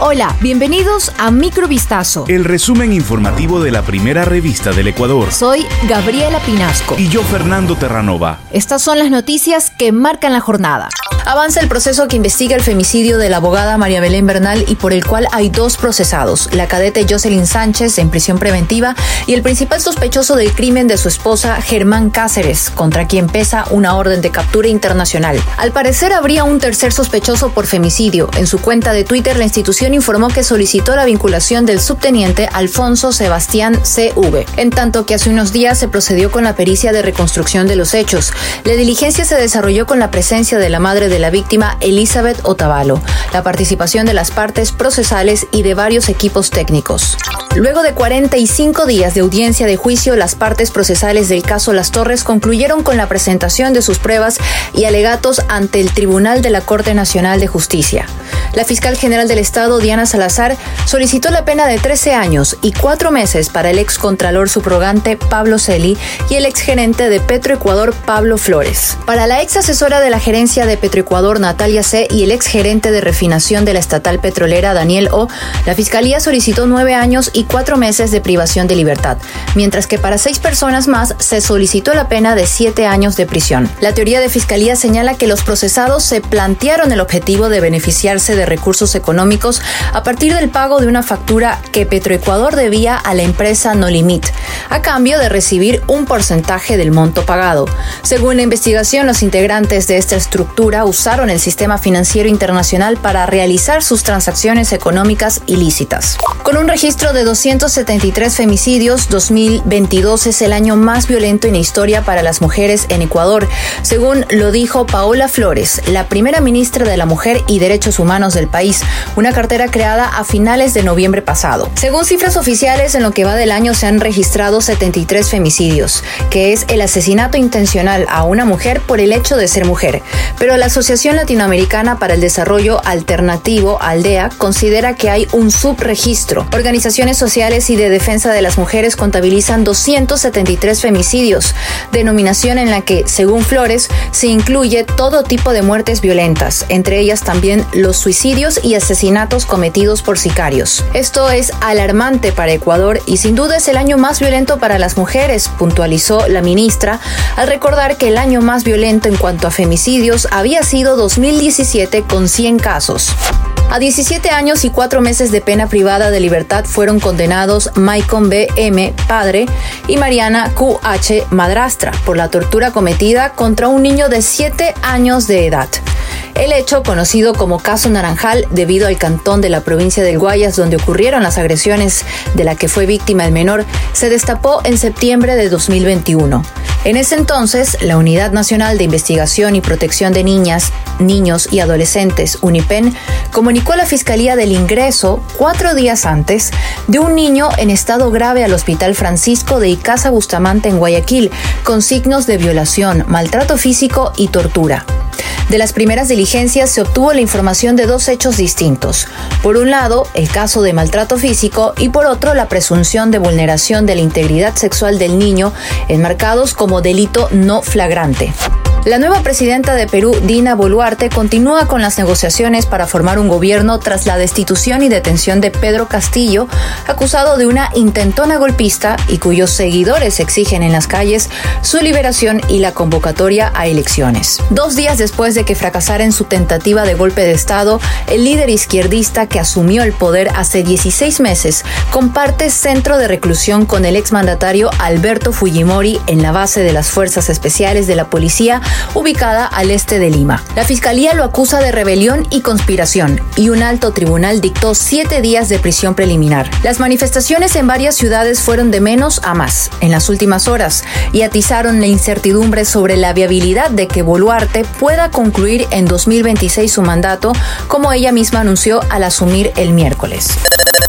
Hola, bienvenidos a Microvistazo. El resumen informativo de la primera revista del Ecuador. Soy Gabriela Pinasco. Y yo, Fernando Terranova. Estas son las noticias que marcan la jornada. Avanza el proceso que investiga el femicidio de la abogada María Belén Bernal y por el cual hay dos procesados, la cadete Jocelyn Sánchez en prisión preventiva y el principal sospechoso del crimen de su esposa Germán Cáceres, contra quien pesa una orden de captura internacional. Al parecer habría un tercer sospechoso por femicidio. En su cuenta de Twitter la institución informó que solicitó la vinculación del subteniente Alfonso Sebastián CV, en tanto que hace unos días se procedió con la pericia de reconstrucción de los hechos. La diligencia se desarrolló con la presencia de la madre de la víctima Elizabeth Otavalo, la participación de las partes procesales y de varios equipos técnicos. Luego de 45 días de audiencia de juicio, las partes procesales del caso Las Torres concluyeron con la presentación de sus pruebas y alegatos ante el Tribunal de la Corte Nacional de Justicia. La fiscal general del Estado, Diana Salazar, solicitó la pena de 13 años y 4 meses para el ex contralor subrogante Pablo Celi y el ex gerente de Petroecuador, Pablo Flores. Para la ex asesora de la gerencia de Petroecuador, Natalia C., y el ex gerente de refinación de la estatal petrolera, Daniel O., la fiscalía solicitó 9 años y 4 meses de privación de libertad, mientras que para 6 personas más se solicitó la pena de 7 años de prisión. La teoría de fiscalía señala que los procesados se plantearon el objetivo de beneficiarse de recursos económicos a partir del pago de una factura que Petroecuador debía a la empresa Nolimit, a cambio de recibir un porcentaje del monto pagado. Según la investigación, los integrantes de esta estructura usaron el sistema financiero internacional para realizar sus transacciones económicas ilícitas. Con un registro de 273 femicidios, 2022 es el año más violento en la historia para las mujeres en Ecuador, según lo dijo Paola Flores, la primera ministra de la Mujer y Derechos Humanos del país, una cartera creada a finales de noviembre pasado. Según cifras oficiales, en lo que va del año se han registrado 73 femicidios, que es el asesinato intencional a una mujer por el hecho de ser mujer. Pero la Asociación Latinoamericana para el Desarrollo Alternativo, ALDEA, considera que hay un subregistro. Organizaciones sociales y de defensa de las mujeres contabilizan 273 femicidios, denominación en la que, según Flores, se incluye todo tipo de muertes violentas, entre ellas también los suicidios y asesinatos cometidos por sicarios. Esto es alarmante para Ecuador y sin duda es el año más violento para las mujeres, puntualizó la ministra, al recordar que el año más violento en cuanto a femicidios había sido 2017 con 100 casos. A 17 años y 4 meses de pena privada de libertad fueron condenados Maicon B. M., padre, y Mariana Q. H., madrastra, por la tortura cometida contra un niño de 7 años de edad. El hecho, conocido como Caso Naranjal, debido al cantón de la provincia del Guayas donde ocurrieron las agresiones de la que fue víctima el menor, se destapó en septiembre de 2021. En ese entonces, la Unidad Nacional de Investigación y Protección de Niñas, Niños y Adolescentes, UNIPEN, comunicó a la Fiscalía del ingreso, cuatro días antes, de un niño en estado grave al Hospital Francisco de Icaza Bustamante en Guayaquil, con signos de violación, maltrato físico y tortura. De las primeras diligencias se obtuvo la información de dos hechos distintos. Por un lado, el caso de maltrato físico y por otro, la presunción de vulneración de la integridad sexual del niño, enmarcados como delito no flagrante. La nueva presidenta de Perú, Dina Boluarte, continúa con las negociaciones para formar un gobierno tras la destitución y detención de Pedro Castillo, acusado de una intentona golpista y cuyos seguidores exigen en las calles su liberación y la convocatoria a elecciones. Dos días después de que fracasara en su tentativa de golpe de Estado, el líder izquierdista que asumió el poder hace 16 meses comparte centro de reclusión con el exmandatario Alberto Fujimori en la base de las Fuerzas Especiales de la Policía ubicada al este de Lima. La fiscalía lo acusa de rebelión y conspiración y un alto tribunal dictó siete días de prisión preliminar. Las manifestaciones en varias ciudades fueron de menos a más en las últimas horas y atizaron la incertidumbre sobre la viabilidad de que Boluarte pueda concluir en 2026 su mandato, como ella misma anunció al asumir el miércoles.